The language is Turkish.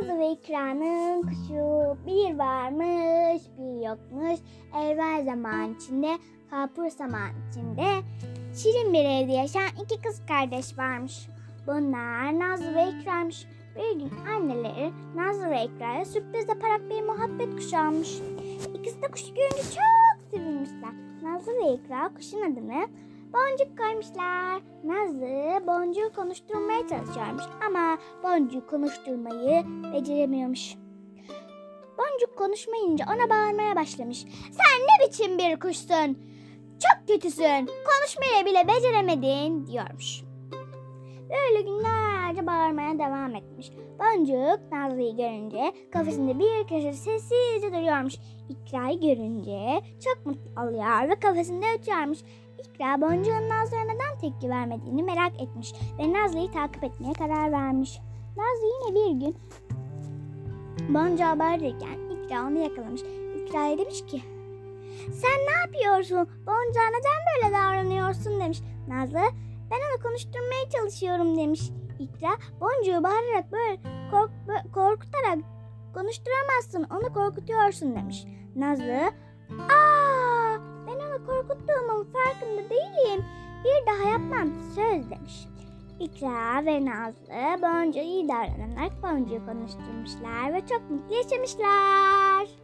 Naz ve ikranın kuşu bir varmış bir yokmuş evvel zaman içinde kapur zaman içinde şirin bir evde yaşayan iki kız kardeş varmış. Bunlar Naz ve ikrammış. Bir gün anneleri Naz ve ikraya sürpriz yaparak bir muhabbet kuşu almış. İkisi de kuş görünce çok sevinmişler. Naz ve ikra kuşun adını Boncuk koymuşlar. Nazlı boncuğu konuşturmaya çalışıyormuş ama boncuğu konuşturmayı beceremiyormuş. Boncuk konuşmayınca ona bağırmaya başlamış. Sen ne biçim bir kuşsun? Çok kötüsün. Konuşmayı bile beceremedin diyormuş. Böyle günlerce bağırmaya devam etmiş. Boncuk Nazlı'yı görünce kafesinde bir köşe sessizce duruyormuş. İkra'yı görünce çok mutlu oluyor ve kafesinde ötüyormuş. İkra Boncuk'un Nazlı'ya neden tepki vermediğini merak etmiş ve Nazlı'yı takip etmeye karar vermiş. Nazlı yine bir gün Boncuk'a bağırırken İkra onu yakalamış. İkra'ya demiş ki sen ne yapıyorsun? Boncuk'a neden böyle davranıyorsun demiş. Nazlı ben onu konuşturmaya çalışıyorum demiş. İkra Boncuk'u bağırarak böyle kork, korkutarak konuşturamazsın onu korkutuyorsun demiş. Nazlı aa daha yapmam söz demiş. İkra ve Nazlı Boncuk'a iyi davranarak Boncuk'u konuşturmuşlar ve çok mutlu yaşamışlar.